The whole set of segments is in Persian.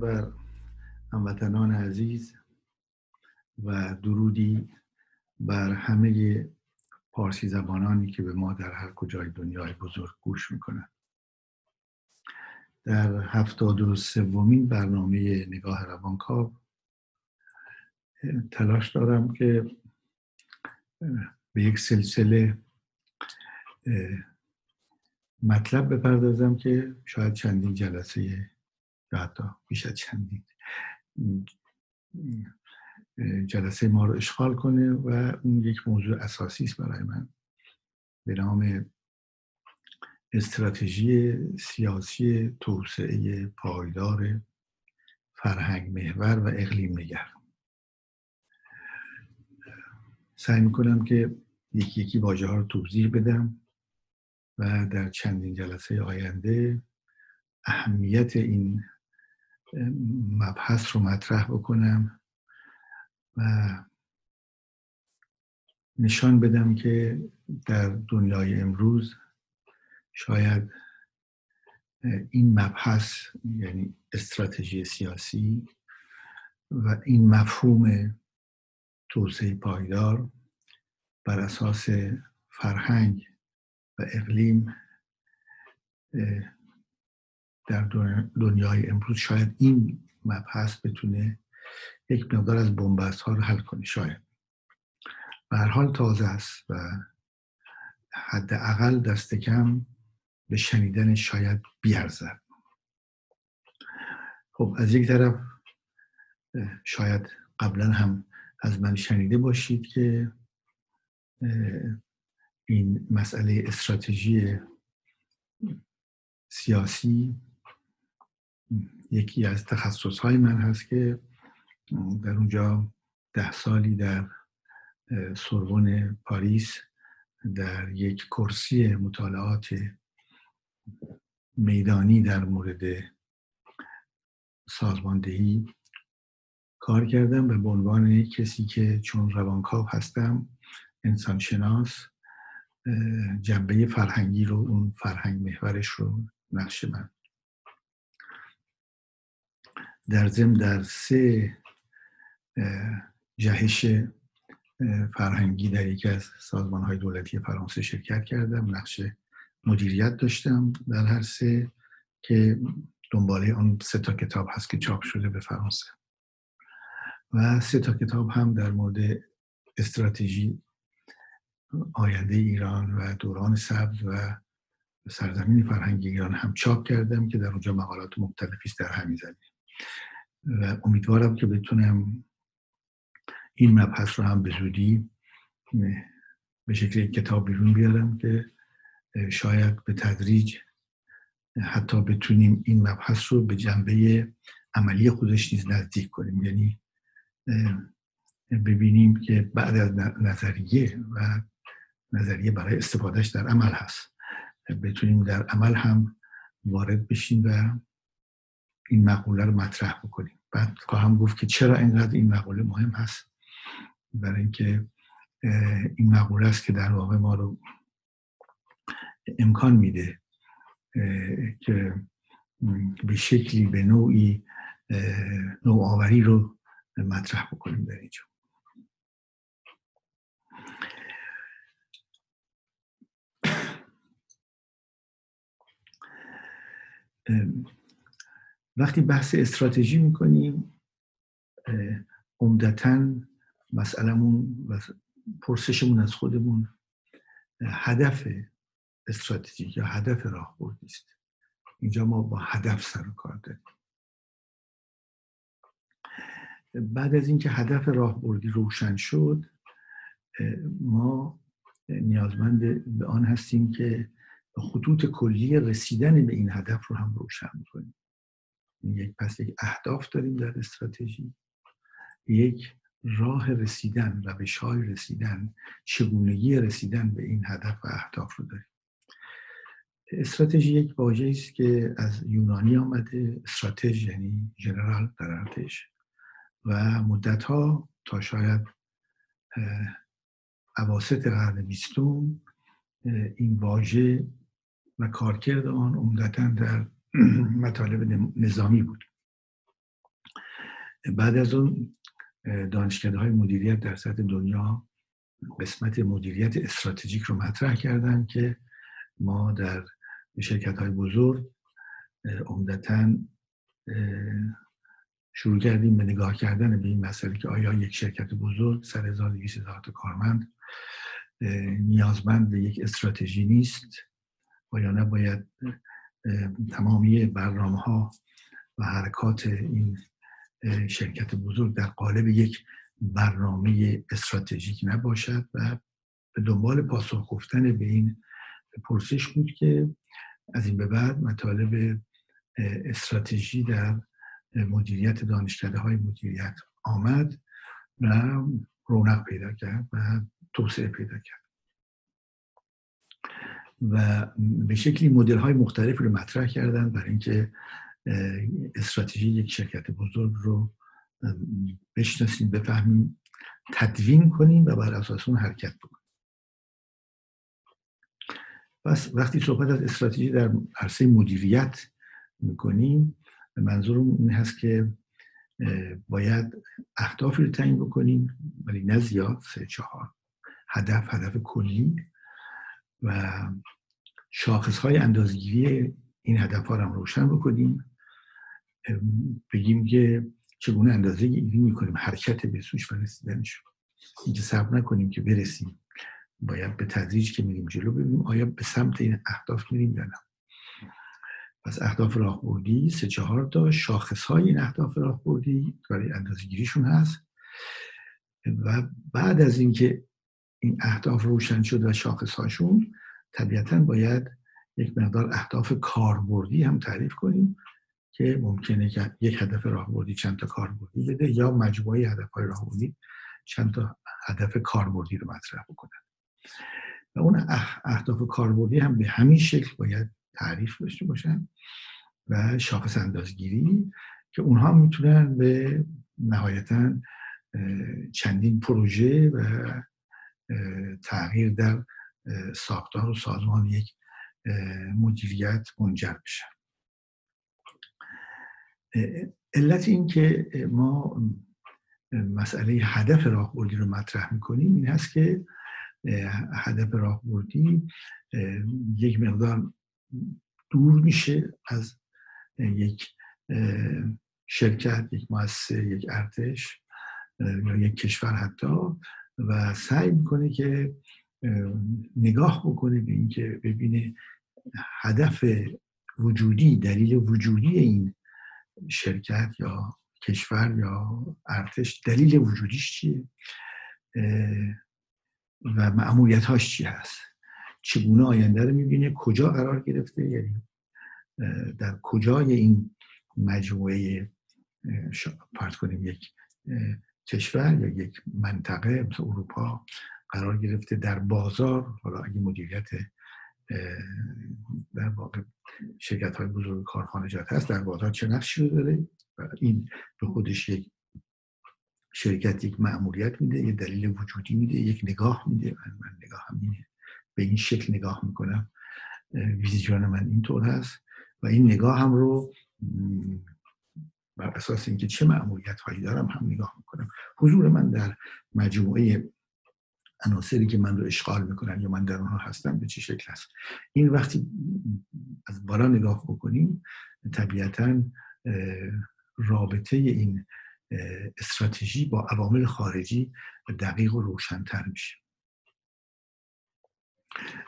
بر هموطنان عزیز و درودی بر همه پارسی زبانانی که به ما در هر کجای دنیای بزرگ گوش می‌کنند در هفتاد و سومین برنامه نگاه روانکاو تلاش دارم که به یک سلسله مطلب بپردازم که شاید چندین جلسه یا حتی بیش از چندین. جلسه ما رو اشغال کنه و اون یک موضوع اساسی است برای من. به نام استراتژی سیاسی توسعه پایدار فرهنگ محور و اقلیم نگر. سعی می‌کنم که یکی یکی واژه ها رو توضیح بدم و در چندین جلسه آینده اهمیت این مبحث رو مطرح بکنم و نشان بدم که در دنیای امروز شاید این مبحث یعنی استراتژی سیاسی و این مفهوم توسعه پایدار بر اساس فرهنگ و اقلیم در دنیای امروز شاید این مبحث بتونه یک مقدار از بنبست ها رو حل کنه شاید. به حال تازه است و حداقل دست کم به شنیدن شاید بیارزد. خب از یک طرف شاید قبلا هم از من شنیده باشید که این مسئله استراتژی سیاسی یکی از تخصص های من هست که در اونجا ده سالی در سوربن پاریس در یک کرسی مطالعات میدانی در مورد سازماندهی کار کردم به عنوان کسی که چون روانکاو هستم انسانشناس جنبه فرهنگی رو اون فرهنگ محورش رو نقش من در ضمن در سه جهش فرهنگی در یکی از سازمان های دولتی فرانسه شرکت کردم. نقش مدیریت داشتم در هر سه که دنباله آن سه تا کتاب هست که چاپ شده به فرانسه. و سه تا کتاب هم در مورد استراتژی آینده ایران و دوران سبز و سرزمین فرهنگی ایران هم چاپ کردم که در اونجا مقالات مختلفی در همین زمین و امیدوارم که بتونم این مبحث رو هم به زودی به شکل کتاب بیرون بیارم که شاید به تدریج حتی بتونیم این مبحث رو به جنبه عملی خودش نیز نزدیک کنیم. یعنی ببینیم که بعد از نظریه و نظریه برای استفادهش در عمل هست. بتونیم در عمل هم وارد بشیم و این مقوله رو مطرح بکنیم. بعد خواهم گفت که چرا اینقدر این مقوله مهم هست؟ برای اینکه این مقوله است که در واقع ما رو امکان میده که به شکلی به نوعی نوآوری رو مطرح بکنیم در اینجا. وقتی بحث استراتژی می‌کنیم عمدتا مسئلهمون و پرسشمون از خودمون هدف استراتژی یا هدف راهبردی است. اینجا ما با هدف سر و کار داریم. بعد از اینکه هدف راهبردی روشن شد ما نیازمند به آن هستیم که خطوط کلی رسیدن به این هدف رو هم روشن کنیم. یک پس یک اهداف داریم در استراتژی. یک راه رسیدن روش های رسیدن چگونگی رسیدن به این هدف و اهداف رو داریم. استراتژی یک واژه است که از یونانی آمده استراتژ یعنی جنرال در ارتش. و مدت ها تا شاید اواسط قرن بیستم این واژه و کارکرد آن عمدتا در مطالب نظامی بود. بعد از اون دانشکده های مدیریت در سطح دنیا قسمت مدیریت استراتژیک رو مطرح کردن که ما در شرکت های بزرگ عمدتا شروع کردیم به نگاه کردن به این مسئله که آیا یک شرکت بزرگ سر هزار هزار کارمند نیازمند به یک استراتژی نیست؟ و یا نباید تمامی برنامه ها و حرکات این شرکت بزرگ در قالب یک برنامه استراتژیک نباشد و به دنبال پاسخ گفتن به این پرسش بود که از این به بعد مطالب استراتژی در مدیریت دانشکده های مدیریت آمد و رونق پیدا کرد و توسعه پیدا کرد. و به شکلی مدل های مختلفی رو مطرح کردن برای اینکه استراتژی یک شرکت بزرگ رو بشناسیم بفهمیم تدوین کنیم و بر اساس اون حرکت بکنیم. پس وقتی صحبت از استراتژی در عرصه مدیریت می‌کنیم منظورم این هست که باید اهدافی رو تعیین بکنیم ولی نه زیاد سه چهار. هدف هدف کلی. و شاخص های اندازگیری این هدف ها رو روشن بکنیم. بگیم که چگونه اندازه گیری می‌کنیم حرکت به سوش و رسیدنش اینکه صبر نکنیم که برسیم. باید به تدریج که میریم جلو ببینیم آیا به سمت این اهداف میریم یا نه. پس اهداف راهبردی سه چهار تا شاخص های این اهداف راهبردی برای اندازه گیریشون هست. و بعد از اینکه این اهداف روشن شد و شاخص هاشون طبیعتا باید یک مقدار اهداف کاربردی هم تعریف کنیم که ممکنه که یک هدف راهبردی چند تا کاربردی بده یا مجموعه هدف های راهبردی چند تا هدف کاربردی رو مطرح بکنن و اون اهداف کاربردی هم به همین شکل باید تعریف داشته باشن و شاخص اندازگیری که اونها می‌تونن به نهایتا چندین پروژه و تغییر در ساختار و سازمان یک مدیریت منجر بشن علت این که ما مسئله هدف راهبردی رو مطرح می‌کنیم این هست که هدف راهبردی یک مقدار دور میشه از یک شرکت یک مؤسسه یک ارتش یا یک کشور حتی. و سعی می‌کنه که نگاه بکنه به اینکه ببینه هدف وجودی دلیل وجودی این شرکت یا کشور یا ارتش دلیل وجودیش چیه؟ و معمولیت هاش چی هست؟ چگونه آینده رو می‌بینه؟ کجا قرار گرفته؟ یعنی در کجای این مجموعه پارت کنیم یک کشور یا یک منطقه مثل اروپا قرار گرفته در بازار حالا اگه مدیریت در واقع شرکت های بزرگ کارخانجات هست در بازار چه نقشی رو داره؟ و این به خودش یک شرکت یک معمولیت میده یه دلیل وجودی میده یک نگاه میده. من, من نگاه هم اینه. به این شکل نگاه می‌کنم. ویزیون من اینطور هست. و این نگاه هم رو بر اساس اینکه چه معمولیت هایی دارم هم نگاه می‌کنم. حضور من در مجموعه عناصری که من رو اشغال می‌کنن یا من در اونها هستم به چه شکل هست این وقتی از بالا نگاه بکنیم طبیعتا رابطه این استراتژی با عوامل خارجی دقیق و روشنتر میشه.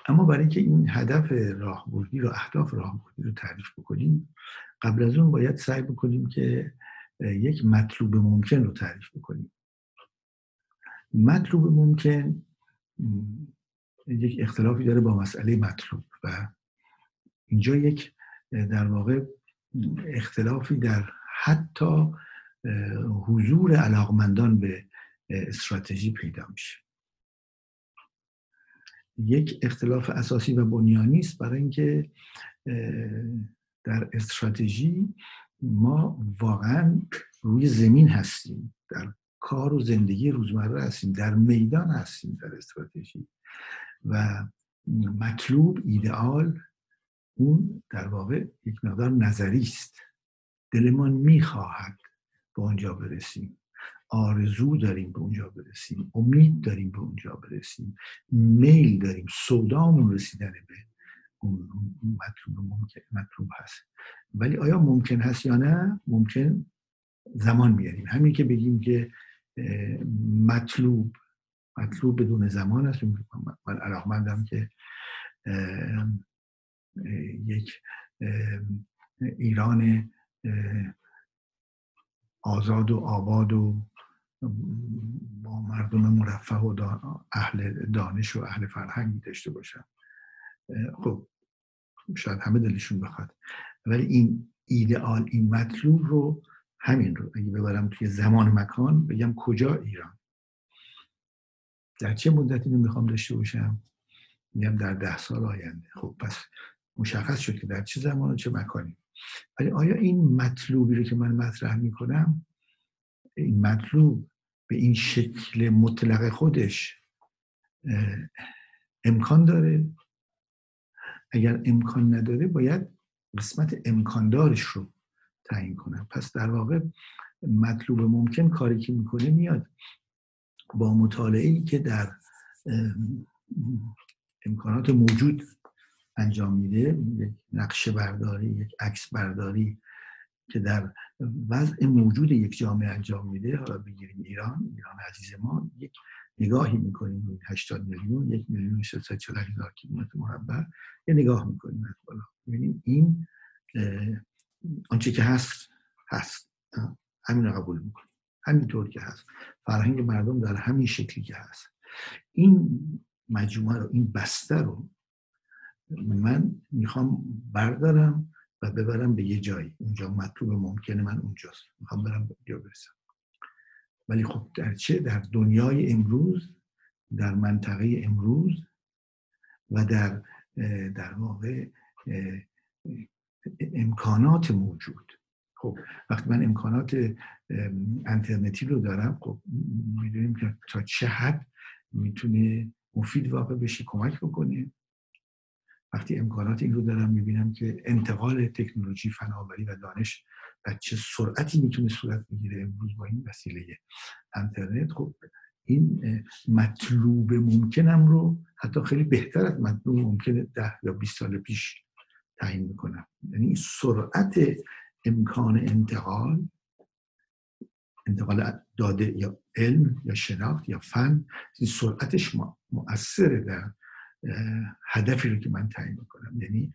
اما برای اینکه این هدف راهبردی رو اهداف راهبردی رو تعریف بکنیم قبل از اون باید سعی بکنیم که یک مطلوب ممکن رو تعریف بکنیم. مطلوب ممکن یک اختلافی داره با مسئله مطلوب و اینجا یک در واقع اختلافی در حتی حضور علاقمندان به استراتژی پیدا میشه. یک اختلاف اساسی و بنیانی است برای اینکه در استراتژی ما واقعا روی زمین هستیم در کار و زندگی روزمره هستیم در میدان هستیم در استراتژی و مطلوب ایدئال اون در واقع یک مقدار نظری است. دلمان می‌خواهد به اونجا برسیم. آرزو داریم به اونجا برسیم. امید داریم به اونجا برسیم. میل داریم. سودامون رسیدن به مطلوب ممکن مطلوب هست. ولی آیا ممکن هست یا نه؟ ممکن زمان میاریم همین که بگیم که مطلوب مطلوب بدون زمان است. من علاقمندم که یک ایران آزاد و آباد و با مردم مرفه و اهل دانش و اهل فرهنگی داشته باشن خب شاید همه دلشون بخواد. ولی این ایدئال این مطلوب رو همین رو اگه ببرم توی زمان مکان بگم کجا ایران. در چه مدتی رو می‌خوام داشته باشم؟ میگم در ده سال آینده. خب پس مشخص شد که در چه زمان و چه مکانی. ولی آیا این مطلوبی رو که من مطرح می‌کنم این مطلوب به این شکل مطلق خودش امکان داره؟ اگر امکان نداره باید قسمت امکاندارش رو تعیین کنم. پس در واقع مطلوب ممکن کاری که می‌کنه میاد. با مطالعه ای که در امکانات موجود انجام میده یک نقشه برداری یک عکس برداری که در وضع موجود یک جامعه انجام میده حالا بگیریم ایران ایران عزیز ما یک نگاهی می‌کنیم روی 80 میلیون یک میلیون 640 هزار کیلومتر مربع یه نگاه می‌کنیم از بالا. ببینیم این آنچه که هست هست. همین قبول می‌کنیم. همینطور که هست. فرهنگ مردم در همین شکلی که هست. این مجموعه رو این بسته رو من می‌خوام بردارم و ببرم به یه جایی. اونجا مطلوب ممکنه من اونجاست. می‌خوام برم به برسم. ولی خب در چه؟ در دنیای امروز در منطقه امروز و در در واقع امکانات موجود. خب وقتی من امکانات انترنتی رو دارم خب می‌دونیم که تا چه حد می‌تونه مفید واقع بشه کمک بکنه. وقتی امکانات این رو دارم می‌بینم که انتقال تکنولوژی فناوری و دانش در چه سرعتی می‌تونه صورت بگیره امروز با این وسیله اینترنت؟ خب این مطلوب ممکنم رو حتی خیلی بهتر از مطلوب ممکن ده یا 20 سال پیش تعیین می‌کنم یعنی سرعت امکان انتقال انتقال داده یا علم یا شناخت یا فن این سرعتش مؤثره در هدفی رو که من تعیین می‌کنم. یعنی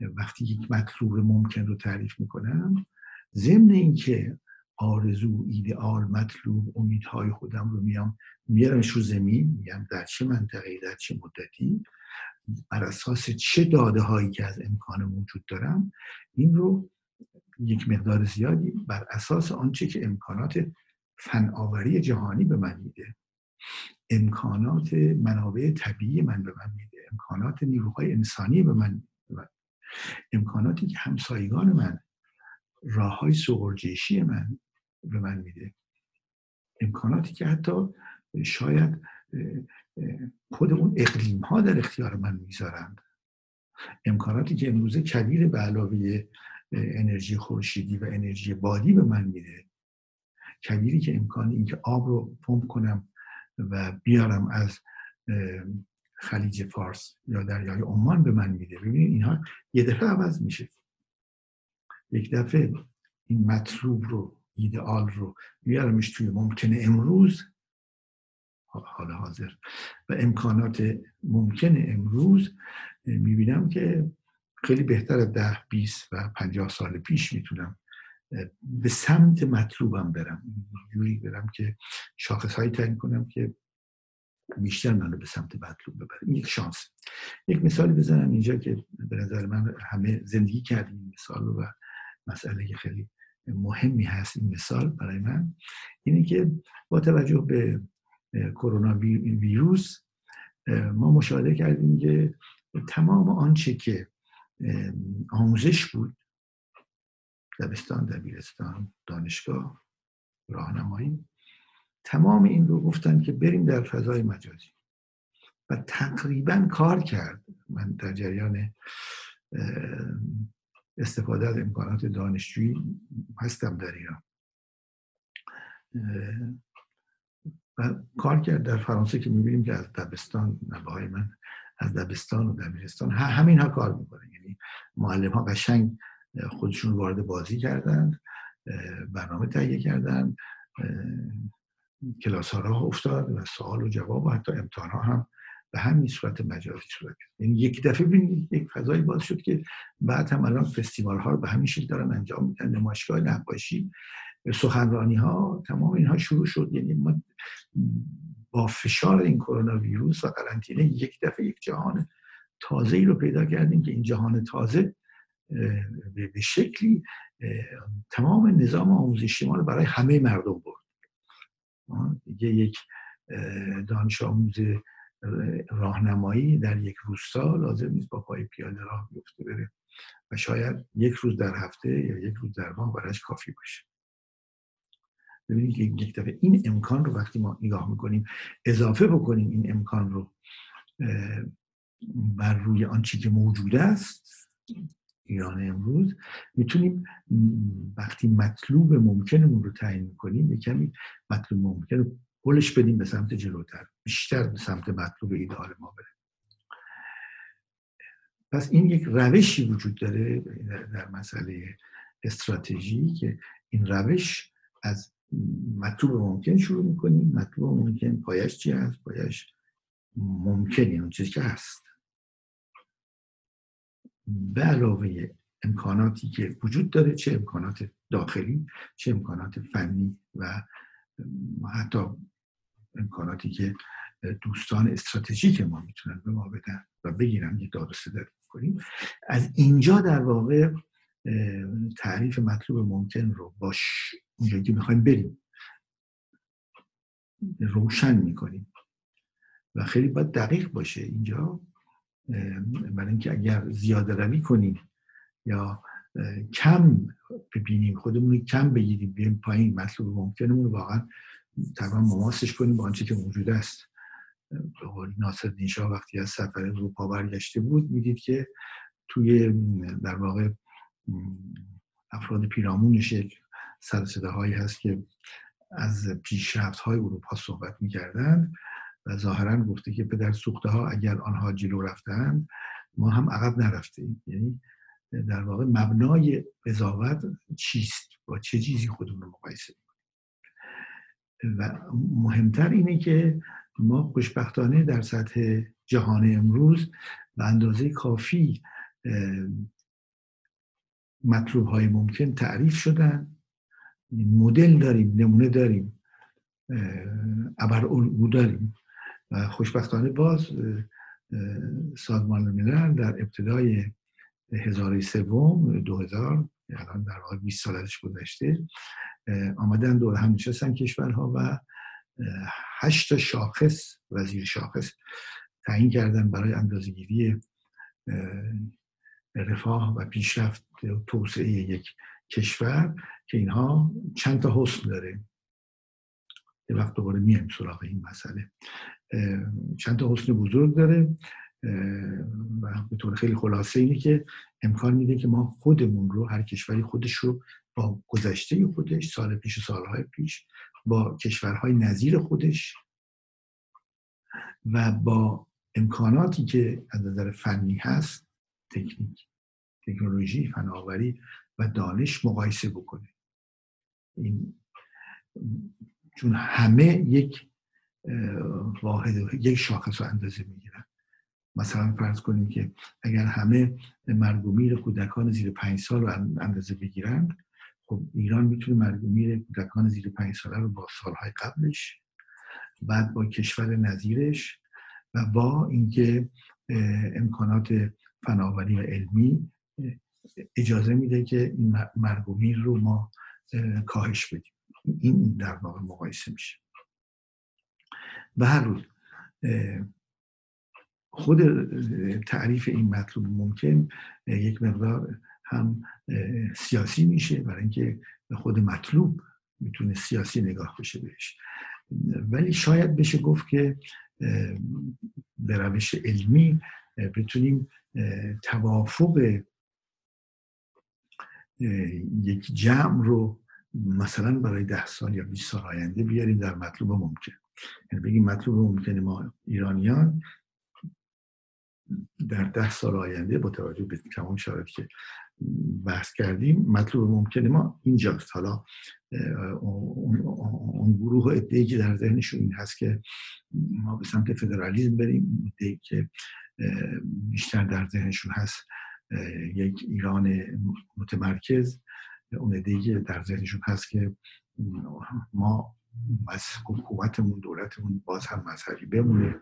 وقتی یک مطلوب ممکن رو تعریف می‌کنم ضمن اینکه آرزو ایدئال مطلوب امیدهای خودم رو میام میارمش رو زمین میگم در چه منطقه در چه مدتی بر اساس چه داده هایی که از امکان موجود دارم این رو یک مقدار زیادی بر اساس آنچه که امکانات فناوری جهانی به من میده. امکانات منابع طبیعی من به من میده. امکانات نیروهای انسانی به من, امکاناتی که همسایگان من راه های سغرجیشی من به من میده. امکاناتی که حتی شاید خود اون اقلیم ها در اختیار من می‌ذارند امکاناتی که امروزه کبیر به علاوه انرژی خورشیدی و انرژی بادی به من میده. کبیری که امکان اینکه آب رو پمپ کنم و بیارم از خلیج فارس یا دریای عمان به من میده. ببینید اینها یه دفعه عوض میشه. یک دفعه این مطلوب رو ایدئال رو بیارمش توی ممکنه امروز. حال حاضر. و امکانات ممکن امروز می‌بینم که خیلی بهتر از ده 20 و پنجاه سال پیش می‌تونم به سمت مطلوبم برم. جوری برم که شاخص هایی تعیین کنم که بیشتر منو به سمت مطلوب ببرم این یک شانس. یک مثالی بزنم اینجا که به نظر من همه زندگی کردیم این مثال و مسئله خیلی مهمی هست این مثال برای من. اینه که با توجه به کرونا ویروس ما مشاهده کردیم که تمام آنچه که آموزش بود دبستان دبیرستان دانشگاه راهنمایی تمام این رو گفتن که بریم در فضای مجازی. و تقریبا کار کرد. من در جریان استفاده از امکانات دانشجویی هستم در ایران. و کار کرد در فرانسه که می‌بینیم که از دبستان نباهای من از دبستان و دبیرستان همین ها کار می‌کنه یعنی معلم ها قشنگ خودشون وارد بازی کردند برنامه تهیه کردن کلاس ها راه افتاد و سوال و جواب و حتی امتحان ها هم به همین صورت مجازی شده یعنی یک دفعه ببینید یک فضایی باز شد که بعد هم الان فستیوال ها رو به همین شکل دارن انجام میدن. نمایشگاه نقاشی سخنرانی ها تمام اینها شروع شد. یعنی ما با فشار این کرونا ویروس و قرنطینه یک دفعه یک جهان تازه ای رو پیدا کردیم که این جهان تازه به شکلی تمام نظام آموزشی ما رو برای همه مردم برد. یک دانش آموز راهنمایی در یک روستا لازم نیست با پای پیاده راه بیفته بره. و شاید یک روز در هفته یا یک روز در ماه برایش کافی باشه. ببینید که یک دفعه این امکان رو وقتی ما نگاه می‌کنیم اضافه بکنیم این امکان رو بر روی آنچه که موجود است ایران امروز می‌تونیم وقتی مطلوب ممکنمون رو تعیین می‌کنیم یک کمی مطلوب ممکن رو گلش بدیم به سمت جلوتر بیشتر به سمت مطلوب ایدال ما بره. پس این یک روشی وجود داره در مسئله استراتژی که این روش از مطلوب ممکن شروع می‌کنیم مطلوب ممکن پایش چی هست؟ پایش ممکن یعنی اون چیزی که هست. به علاوه امکاناتی که وجود داره چه امکانات داخلی چه امکانات فنی و حتی امکاناتی که دوستان استراتژیک ما می‌تونن به ما بدن و بگیرن یه داد و کنیم. از اینجا در واقع تعریف مطلوب ممکن رو باش اونجایی که می‌خوایم بریم. روشن می‌کنیم. و خیلی باید دقیق باشه اینجا برای اینکه اگر زیاده روی کنیم یا کم ببینیم خودمون کم بگیریم بیم پایین مطلوب ممکنمون واقعا تقریبا مماسش کنیم با آنچه که موجود است. به ناصر نیشا وقتی از سفر اروپا برگشته بود می‌دید که توی در واقع افراد پیرامونش یک سر هایی هست که از پیشرفت های اروپا صحبت می‌کردن و ظاهرا گفته که پدر سوخته ها اگر آنها جلو رفتن ما هم عقب نرفتیم یعنی در واقع مبنای قضاوت چیست؟ با چه چیزی خودمون رو مقایسه و مهمتر اینه که ما خوشبختانه در سطح جهان امروز به اندازه کافی مطلوب های ممکن تعریف شدن مدل داریم نمونه داریم ابر داریم و خوشبختانه باز سازمان ملل در ابتدای هزاره سوم دو هزار الان در واقع 20 سال ازش گذشته آمدن دور هم نشستن کشورها و هشت شاخص وزیر شاخص تعیین کردن برای اندازهگیری رفاه و پیشرفت و توسعه یک کشور که اینها چند تا حسن داره. یه وقت دوباره میایم سراغ این مسئله. چند تا حسن بزرگ داره. به طور خیلی خلاصه اینه که امکان میده که ما خودمون رو هر کشوری خودش رو با گذشته خودش سال پیش و سالهای پیش با کشورهای نظیر خودش و با امکاناتی که از نظر فنی هست تکنیک تکنولوژی فناوری و دانش مقایسه بکنه. این چون همه یک واحد یک شاخص رو اندازه می‌گیرن مثلا فرض کنیم که اگر همه مرگومیر کودکان زیر پنج سال رو اندازه بگیرن خب ایران می‌تونه مرگومیر کودکان زیر پنج ساله رو با سالهای قبلش بعد با کشور نظیرش و با اینکه امکانات فناوری و علمی اجازه میده که این مرگومیر رو ما کاهش بدیم. این در واقع مقایسه میشه. به هر روز خود تعریف این مطلوب ممکن یک مقدار هم سیاسی میشه برای اینکه خود مطلوب می‌تونه سیاسی نگاه بشه بهش. ولی شاید بشه گفت که به روش علمی بتونیم توافق یک جمع رو مثلا برای ده سال یا 20 سال آینده بیاریم در مطلوب ممکن. یعنی بگیم مطلوب ممکن ما ایرانیان در ده سال آینده با توجه به تمام شرایطی که بحث کردیم مطلوب ممکن ما اینجاست. حالا اون گروه و ادهی که در ذهنشون این هست که ما به سمت فدرالیزم بریم ادهی که بیشتر در ذهنشون هست یک ایران متمرکز اون ادهی که در ذهنشون هست که ما حکومتمون دولتمون باز هم مذهبی بمونه.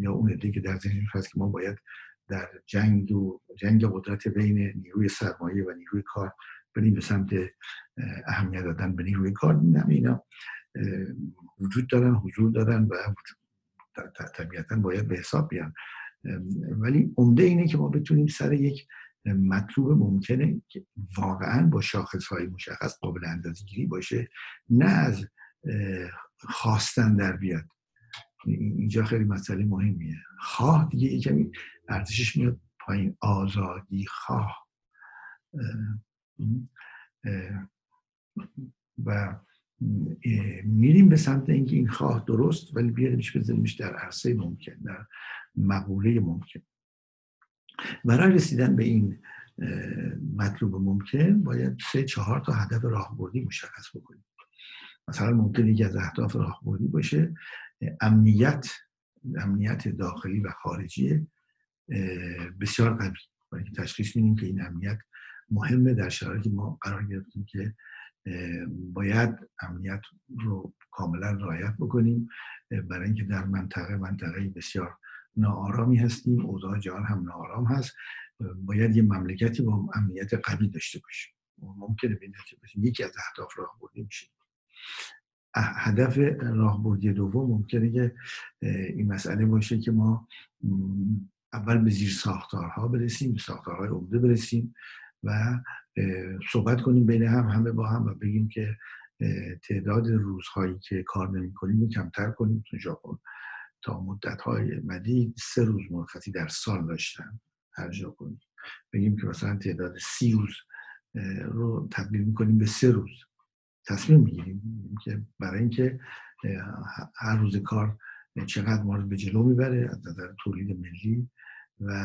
یا اون ادهی که در ذهنشون هست که ما باید در جنگ و جنگ قدرت بین نیروی سرمایه و نیروی کار بریم به سمت اهمیت دادن به نیروی کار. اینا وجود دارن حضور دارن و طبیعتا باید به حساب بیان. ولی عمده اینه که ما بتونیم سر یک مطلوب ممکنه که واقعا با شاخص های مشخص قابل اندازگیری باشه نه از خواستن در بیاد. اینجا خیلی مسئله مهمیه. خواه دیگه یه کمی ارزشش میاد پایین. آزادی خواه. و میریم به سمت اینکه این خواه درست ولی بیاریمش بذاریمش در عرصه ممکن در مقوله ممکن. برای رسیدن به این مطلوب ممکن باید سه چهار تا هدف راهبردی مشخص بکنیم. مثلا ممکن یکی از اهداف راهبردی باشه امنیت امنیت داخلی و خارجی بسیار قوی. برای تشخیص میدیم که این امنیت مهمه در شرایطی ما قرار گرفتیم که باید امنیت رو کاملا رعایت بکنیم. برای اینکه در منطقه منطقه بسیار ناآرامی هستیم اوضاع جهان هم ناآرام هست. باید یه مملکتی با امنیت قوی داشته باشیم. ممکنه به یکی از اهداف راهبردی میشه هدف راهبردی دوم ممکنه که این مسئله باشه که ما اول به زیر ساختارها برسیم به ساختارهای عمده برسیم و صحبت کنیم بین هم همه با هم و بگیم که تعداد روزهایی که کار نمی کنیم کمتر کنیم. تو ژاپن تا مدت های مدید سه روز مرخصی در سال داشتن هر جا کنیم بگیم که مثلا تعداد سی روز رو تبدیل می‌کنیم به سه روز. تصمیم می‌گیریم که برای اینکه هر روز کار چقدر ما رو به جلو می‌بره از نظر تولید ملی و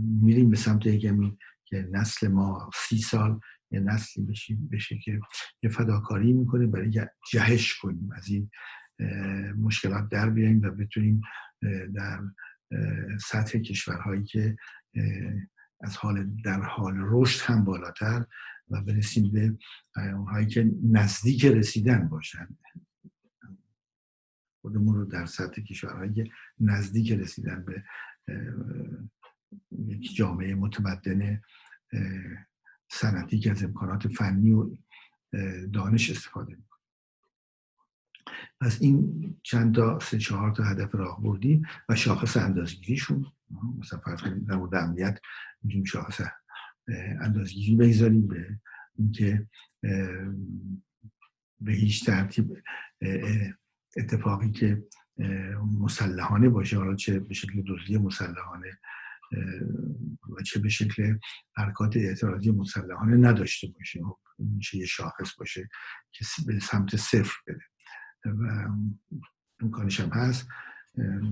میریم به سمت یکمی که نسل ما سی سال یه نسلی بشیم بشه که یه فداکاری می‌کنه برای جهش کنیم از این مشکلات در بیاییم و بتونیم در سطح کشورهایی که از حال در حال رشد هم بالاتر و برسیم به اونهایی که نزدیک رسیدن باشن. خودمون رو در سطح کشورهایی نزدیک رسیدن به یک جامعه متمدن سنتی که از امکانات فنی و دانش استفاده می‌کنه. پس این چند تا سه چهار تا هدف راهبردی و شاخص اندازگیریشون مثلا فرض کنید در امنیت شاخص اندازگیری بگذاریم به اینکه به هیچ ترتیب اتفاقی که مسلحانه باشه حالا چه به شکل دزدی مسلحانه و چه به شکل حرکات اعتراضی مسلحانه نداشته باشه. خب، میشه یه شاخص باشه که به سمت صفر بده و امکانش هم هست.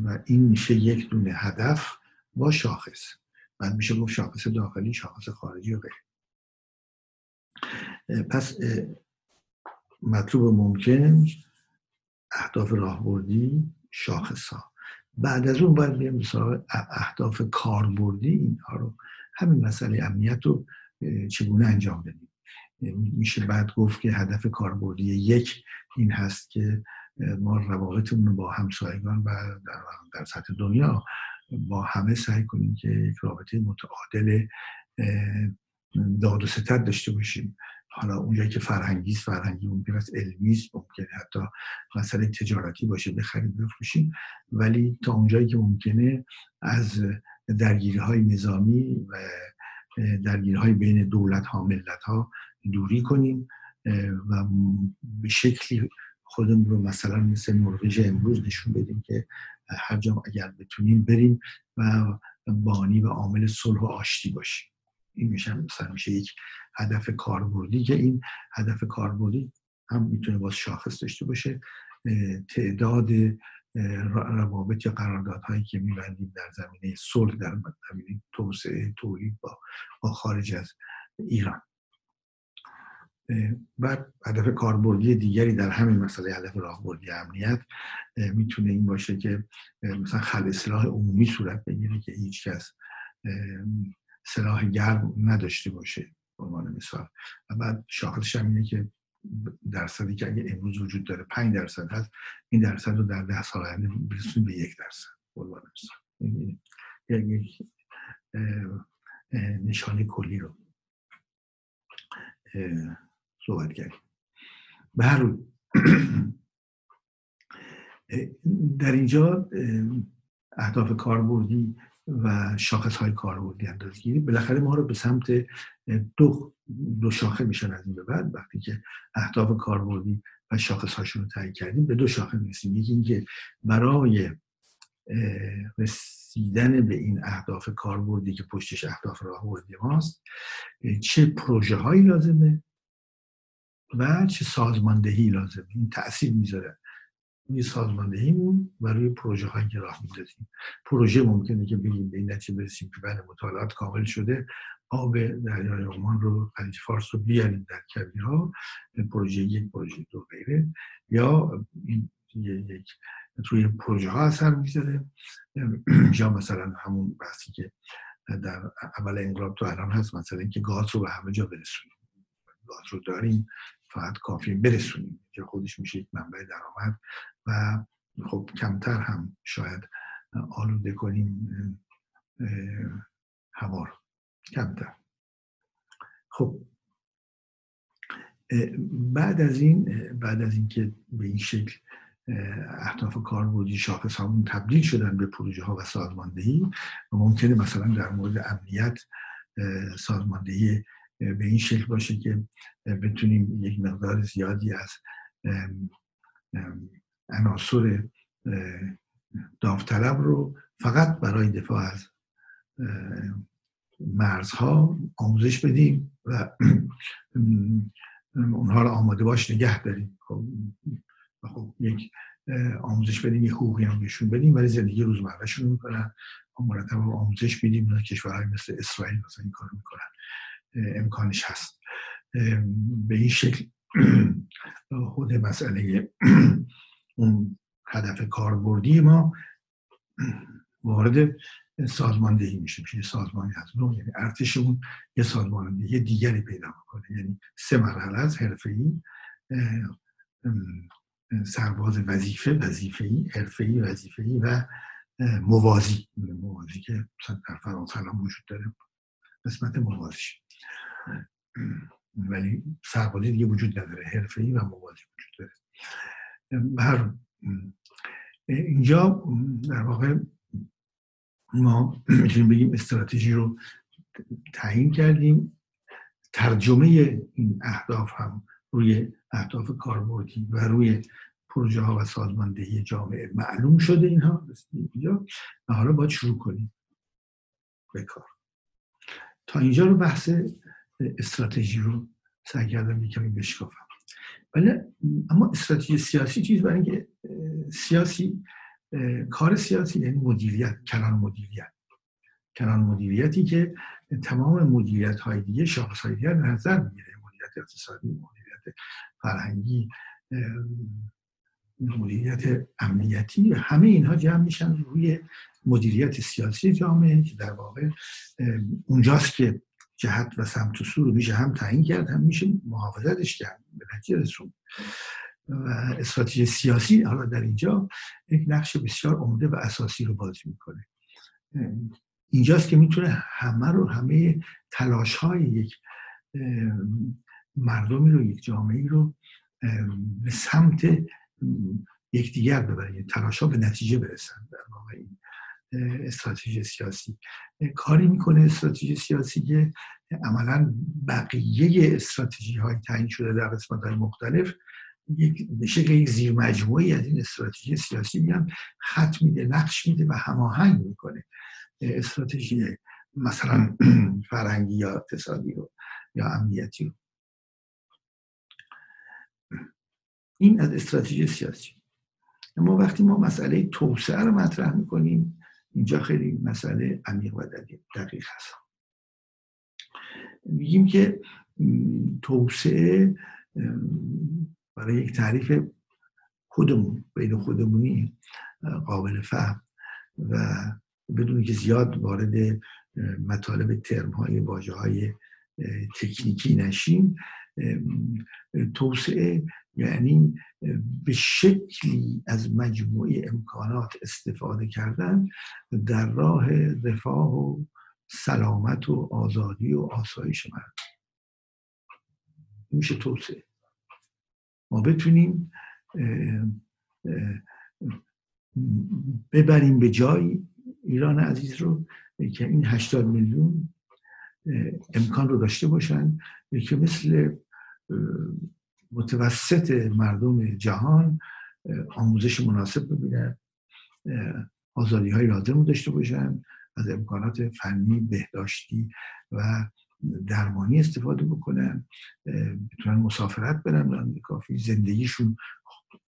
و این میشه یک دونه هدف با شاخص. بعد میشه گفت شاخص داخلی شاخص خارجی و غیره پس مطلوب ممکن اهداف راهبردی شاخص ها بعد از اون باید بیایم سراغ اهداف کاربردی اینها رو. همین مسئله امنیت رو چگونه انجام بدیم؟ میشه بعد گفت که هدف کاربردی یک این هست که ما روابطمون رو با همسایگان و در, در سطح دنیا با همه سعی کنیم که یک رابطه متعادل داد و ستد داشته باشیم. حالا اونجایی که فرهنگی است فرهنگی ممکن است علمی است ممکنه حتی مسئله تجارتی باشه بخریم بفروشیم. ولی تا اونجایی که ممکنه از درگیری های نظامی و درگیری های بین دولت ها ملت ها دوری کنیم و به شکلی خودمون رو مثلا مثل نروژ امروز نشون بدیم که هر جا اگر بتونیم بریم و بانی و عامل صلح و آشتی باشیم. این میشه مثلا میشه یک هدف کاربردی که این هدف کاربردی هم می‌تونه باز شاخص داشته باشه. تعداد روابط یا قراردادهایی که میبندیم در زمینه صلح در زمینه توسعه تولید با خارج از ایران. بعد هدف کاربردی دیگری در همین مسئله هدف راهبردی امنیت می‌تونه این باشه که مثلا خل سلاح عمومی صورت بگیره که هیچ کس سلاح گرم نداشته باشه به عنوان مثال. و بعد شاخصش هم اینه که درصدی که اگه امروز وجود داره 5 درصد هست این درصد رو در ده سال آینده برسونیم به یک درصد به عنوان مثال. یک نشانه کلی رو. صحبت کردیم. به هر در اینجا اهداف کاربردی و شاخص های کاربردی اندازگیری بالاخره ما رو به سمت دو دو شاخه میشن از این به بعد. وقتی که اهداف کاربردی و شاخص هاشون رو تعیین کردیم به دو شاخه می‌رسیم. یکی اینکه برای رسیدن به این اهداف کاربردی که پشتش اهداف راهبردی ماست چه پروژه هایی لازمه؟ و چه سازماندهی لازمه. این تاثیر می‌ذاره. روی سازماندهیمون و روی پروژه هایی که راه میدازیم پروژه ممکنه که بگیم به این نتیجه برسیم که بله مطالعات کامل شده. آب دریای عمان رو خلیج فارس رو بیاریم در کبیرها. پروژه یک پروژه دو غیره. یا این یک روی پروژه ها اثر می‌ذاره. یا مثلا همون بحثی که در اول انقلاب تو الان هست. مثلا اینکه گاز رو به همه جا برسونیم. گاز رو داریم. فقط کافی برسونیم. که خودش میشه یک منبع درآمد و خب کمتر هم شاید آلوده کنیم هوا کمتر. خب بعد از این بعد از اینکه به این شکل اهداف کاربردی شاخص همون تبدیل شدن به پروژه ها و سازماندهی و ممکنه مثلا در مورد امنیت سازماندهی به این شکل باشه که بتونیم یک مقدار زیادی از عناصر داوطلب رو فقط برای دفاع از مرزها آموزش بدیم و اونها رو آماده باش نگه داریم. خب, خب یک آموزش بدیم یه حقوقی هم بهشون بدیم ولی زندگی روزمرهشون می‌کنن. مرتب آموزش بدیم کشورهای مثل اسرائیل مثلا این کارو می‌کنن. امکانش هست. به این شکل خود مسئله اون هدف کاربردی ما وارد سازماندهی میشه میشه سازمانی از نوع یعنی ارتشمون یه سازماندهی دیگری پیدا می‌کنه. یعنی سه مرحله از حرفه‌ای سرباز وظیفه وظیفه‌ای حرفه‌ای وظیفه‌ای و موازی. موازی که در فرانسه هم وجود داره. قسمت موازیش ولی سربازی دیگه وجود نداره. حرفه‌ای و موازی وجود داره. هر اینجا در واقع ما می‌تونیم بگیم استراتژی رو تعیین کردیم. ترجمه این اهداف هم روی اهداف کاربردی و روی پروژه ها و سازماندهی جامعه معلوم شده اینها. و حالا باید شروع کنیم. به کار. تا اینجا رو بحث استراتژی رو سعی کردم یکمی بشکافم. ولی اما استراتژی سیاسی چیز برای اینکه سیاسی کار سیاسی یعنی مدیریت کلان مدیریت. کلان مدیریتی که تمام مدیریت های دیگه شاخص های دیگه نظر می‌گیره. مدیریت اقتصادی مدیریت فرهنگی مدیریت امنیتی همه اینها جمع میشن روی مدیریت سیاسی جامعه که در واقع اونجاست که جهت و سمت و سو رو میشه هم تعیین کرد هم میشه محافظتش کرد به نتیجه رسون و استراتژی سیاسی حالا در اینجا یک نقش بسیار عمده و اساسی رو بازی می‌کنه. اینجاست که می‌تونه همه رو همه تلاش های یک مردمی رو یک جامعه رو به سمت یکدیگر ببره تلاش ها به نتیجه برسن در واقع این. استراتژی سیاسی. کاری می‌کنه استراتژی سیاسی که عملا بقیه استراتژی های تعیین شده در قسمت های مختلف یک به شکل یک زیر مجموعی از این استراتژی سیاسی میان خط میده نقش میده و هماهنگ می‌کنه. استراتژی مثلا فرهنگی یا اقتصادی رو یا امنیتی رو. این از استراتژی سیاسی. اما وقتی ما مسئله توسعه رو مطرح می‌کنیم اینجا خیلی مسئله عمیق و دقیق هست. میگیم که توسعه برای یک تعریف خودمون بین خودمونی قابل فهم و بدون که زیاد وارد مطالب ترم های واجه های تکنیکی نشیم توسعه یعنی به شکلی از مجموعه امکانات استفاده کردن در راه رفاه و سلامت و آزادی و آسایش مردم میشه توسعه. ما بتونیم ببریم به جای ایران عزیز رو که این 80 میلیون امکان رو داشته باشن که مثل متوسط مردم جهان آموزش مناسب ببینن آزادی های لازم رو داشته باشن از امکانات فنی بهداشتی و درمانی استفاده بکنن بتونن مسافرت برن کافی زندگیشون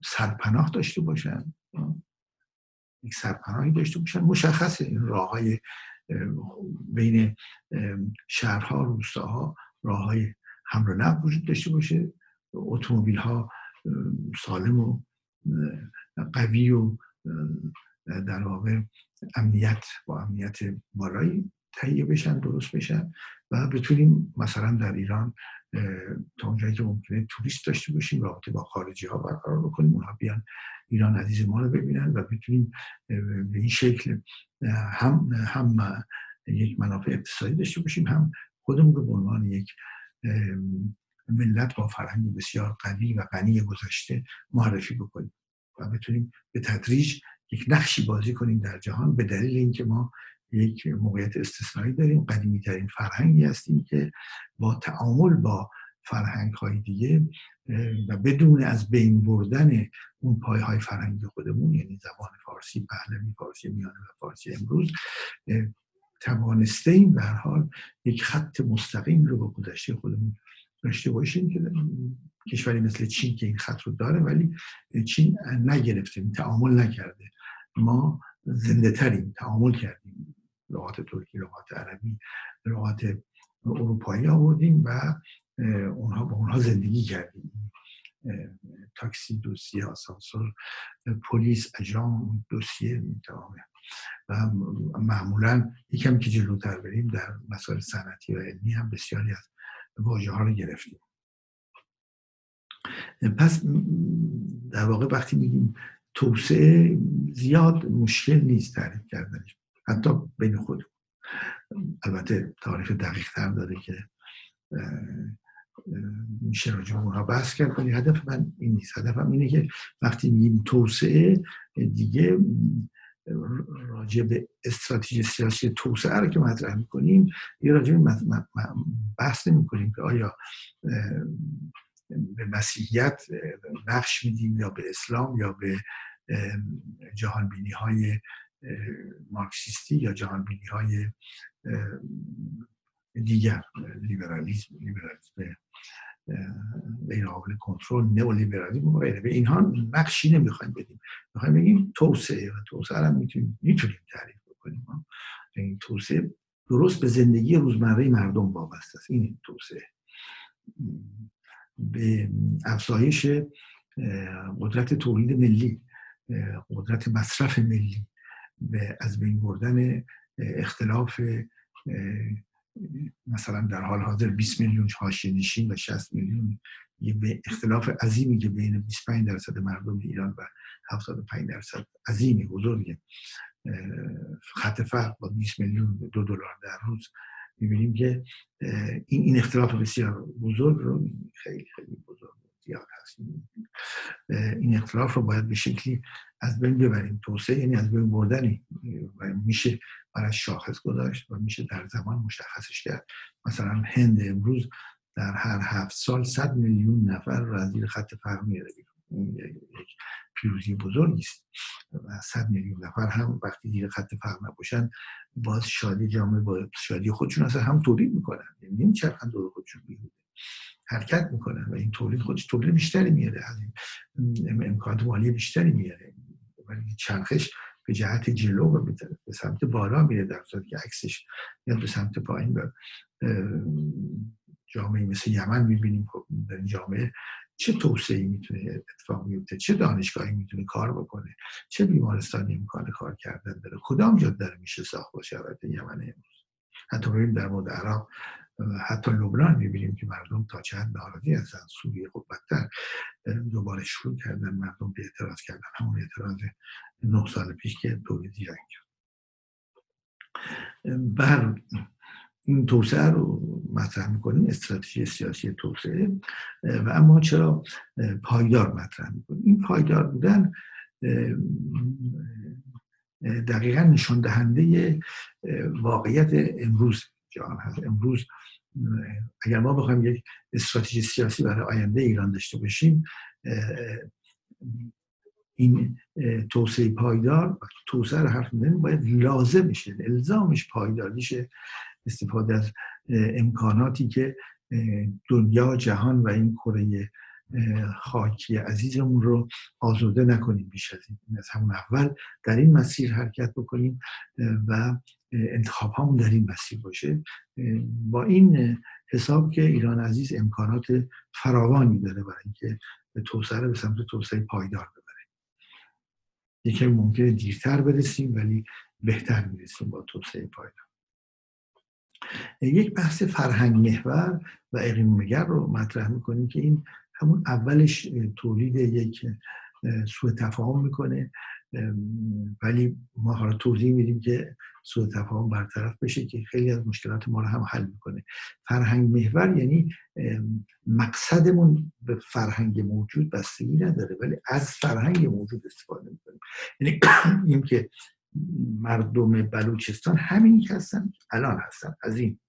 سرپناه داشته باشن. یک سرپناهی داشته باشن. مشخصه این راه های بین شهرها روستاها راه های حمل و نقل وجود داشته باشه. اتومبیل ها سالم و قوی و در واقع امنیت با امنیت بالایی تهیه بشن درست بشن و بتونیم مثلا در ایران تا اونجایی که ممکنه توریست داشته باشیم رابطه با خارجی ها برقرار بکنیم اونها بیان ایران عزیز ما رو ببینن و بتونیم به این شکل هم هم یک منافع اقتصادی داشته باشیم هم خودمون رو به عنوان یک ملت با فرهنگ بسیار قوی و غنی گذشته معرفی بکنیم و بتونیم به تدریج یک نقشی بازی کنیم در جهان به دلیل اینکه ما یک موقعیت استثنایی داریم قدیمی ترین فرهنگی هستیم که با تعامل با فرهنگ های دیگه و بدون از بین بردن اون پایه های فرهنگی خودمون یعنی زبان فارسی پهلوی فارسی میانه و فارسی امروز توانسته این به حال یک خط مستقیم رو با گذشته خودمون داشته باشیم که کشوری مثل چین که این خط رو داره ولی چین نگرفته تعامل نکرده. ما زنده تریم تعامل کردیم. لغات ترکی لغات عربی لغات اروپایی آوردیم و اونها با اونها زندگی کردیم. تاکسی دوسیه آسانسور پلیس اجام دوسیه تمامه و معمولا یکم که جلوتر بریم در مسائل صنعتی و علمی هم بسیاری از واژه ها رو گرفتیم. پس در واقع وقتی میگیم توسعه زیاد مشکل نیست تعریف کردنش حتی بین خود البته تعریف دقیق تر داره که میشه راجع اونها بحث کرد ولی هدف من این نیست. هدفم اینه که وقتی میگیم توسعه دیگه راجع به استراتژی سیاسی توسعه رو که مطرح می‌کنیم یه راجع به بحث نمی کنیم که آیا به مسیحیت نقش میدیم یا به اسلام یا به جهان بینی های مارکسیستی یا جهان بینی های دیگر لیبرالیسم لیبرالیسم. غیر قابل کنترل نئولیبرالیسم و غیره. به اینها نقشی نمی‌خوایم بدیم. می‌خوایم بگیم توسعه و توسعه رو می‌تونیم می‌تونیم تعریف بکنیم. این توسعه درست به زندگی روزمره مردم وابسته است. این توسعه. به افزایش قدرت تولید ملی قدرت مصرف ملی به از بین بردن اختلاف مثلا در حال حاضر 20 میلیون حاشیه نشین و 60 میلیون یه اختلاف عظیمی که بین 25 درصد مردم ایران و 75 درصد عظیمی بزرگه. خط فرق با 20 میلیون دو دلار در روز. می‌بینیم که این این اختلاف بسیار بزرگ رو خیلی خیلی بزرگ. زیاد هست. این اختلاف رو باید به شکلی از بین ببریم. توسعه یعنی از بین بردنی. و میشه برای شاخص گذاشت و میشه در زمان مشخصش کرد. مثلا هند امروز در هر هفت سال صد میلیون نفر رو از زیر خط فقر میاره. یک پیروزی بزرگی است. و صد میلیون نفر هم وقتی زیر خط فقر نباشن باز شادی جامعه با شادی خودشون اصلا هم تولید می‌کنن. یعنی نمیچرخن دور خودشون بیهوده حرکت می‌کنن و این تولید خودش تولید بیشتری میاره از امکانات مالی بیشتری میاره ولی چرخش به جهت جلو و به سمت بالا میره در صورتی که عکسش میاد به سمت پایین و جامعه مثل یمن می‌بینیم خب در جامعه چه توسعه می‌تونه اتفاق بیفته؟ چه دانشگاهی می‌تونه کار بکنه؟ چه بیمارستانی امکان کار کردن داره؟ کدام جاده میشه ساخت باشه البته یمن امروز؟ حتی در مورد عراق حتی لبنان می‌بینیم که مردم تا چند ناراضی هستن. سوریه خب بدتر دوباره شروع کردن مردم به اعتراض کردن. همون اعتراض نه سال پیش که تولید جنگ بر این توسعه رو مطرح می‌کنیم استراتژی سیاسی توسعه. و اما چرا پایدار مطرح می‌کنیم؟ این پایدار بودن دقیقا نشان دهنده واقعیت امروز. جهان هست. امروز اگر ما بخوایم یک استراتژی سیاسی برای آینده ایران داشته باشیم این توسعه پایدار توسعه رو حرف می‌زنیم باید لازم میشه الزامش پایدار میشه استفاده از امکاناتی که دنیا جهان و این کره خاکی عزیزمون رو آزرده نکنیم بیش از این از همون اول در این مسیر حرکت بکنیم و انتخاب همون در این مسیر باشه. با این حساب که ایران عزیز امکانات فراوانی داره برای اینکه توسعه به سمت توسعه پایدار ببره. یکی ممکنه دیرتر برسیم ولی بهتر می‌رسیم با توسعه پایدار. یک بحث فرهنگ محور و اقلیم نگر رو مطرح می‌کنیم که این همون اولش تولید یک سوء تفاهم می‌کنه. ولی ما حالا توضیح میدیم که سوء تفاهم برطرف بشه که خیلی از مشکلات ما رو هم حل می‌کنه. فرهنگ محور یعنی مقصدمون به فرهنگ موجود بستگی نداره ولی از فرهنگ موجود استفاده می‌کنیم. یعنی این که مردم بلوچستان همینی که هستن الان هستن از این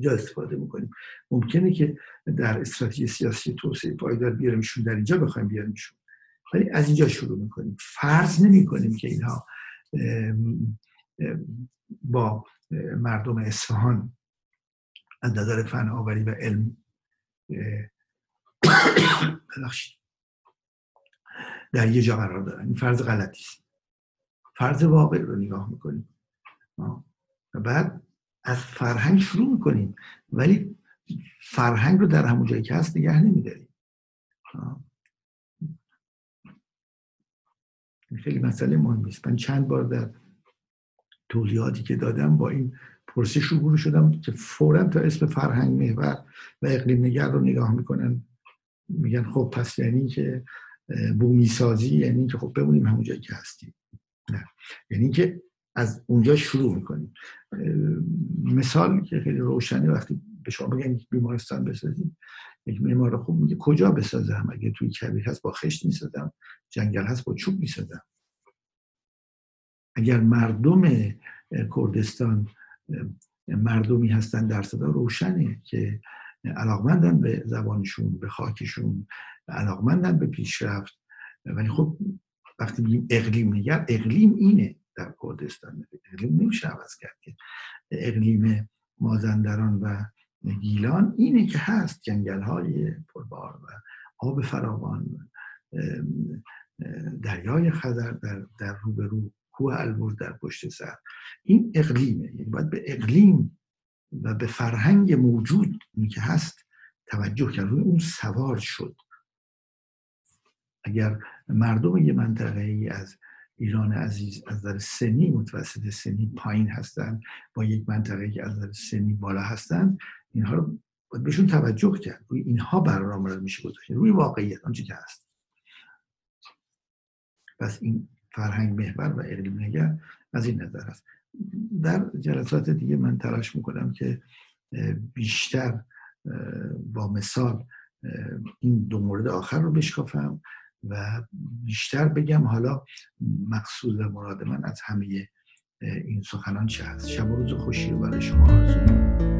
جا استفاده می‌کنیم. ممکنه که در استراتژی سیاسی توسعه پایدار بیاریمشون در اینجا بخوایم بیاریمشون. ولی از اینجا شروع می‌کنیم. فرض نمی کنیم که اینها با مردم اصفهان از نظر فن آوری و علم در یه جا قرار دارن. این فرض غلطی است فرض واقع رو نگاه می‌کنیم. و بعد از فرهنگ شروع می‌کنیم. ولی فرهنگ رو در همون جایی که هست نگه نمیداریم. خیلی مسئله مهمی است من چند بار در توضیحاتی که دادم با این پرسش روبرو شدم که فورا تا اسم فرهنگ محور و اقلیم نگر رو نگاه می‌کنن. میگن خب پس یعنی که بومی سازی یعنی که خب بمونیم همون جایی که هستیم. نه. یعنی که از اونجا شروع می‌کنیم. مثال که خیلی روشنه وقتی به شما بگن بیمارستان بسازیم یک معمار خوب میگه کجا بسازم؟ اگه توی کبیر هست با خشت می‌سازم جنگل هست با چوب می‌سازم. اگر مردم کردستان مردمی هستن در صدا روشنه که علاقمندن به زبانشون به خاکشون علاقمندن به پیشرفت. ولی خب وقتی میگیم اقلیم نگر اقلیم اینه. در کردستان. اقلیم نمیشه عوض کرد که. اقلیم مازندران و گیلان اینه که هست جنگل های پربار و آب فراوان دریای خزر در, در روبرو کوه البرز در پشت سر. این اقلیمه. یعنی باید به اقلیم و به فرهنگ موجود که هست توجه کرد. روی اون سوار شد. اگر مردم یه منطقه ای از ایران عزیز از نظر سنی متوسط سنی پایین هستند با یک منطقه که از نظر سنی بالا هستند اینها رو بهشون توجه کرد. روی اینها برنامه میشه گذاشت. روی واقعیت آنچه که هست. پس این فرهنگ محور و اقلیم نگر از این نظر هست. در جلسات دیگه من تلاش می‌کنم که بیشتر با مثال این دو مورد آخر رو بشکافم. و بیشتر بگم حالا مقصود و مراد من از همه این سخنان چه هست. شب و روز خوشی رو برای شما آرزو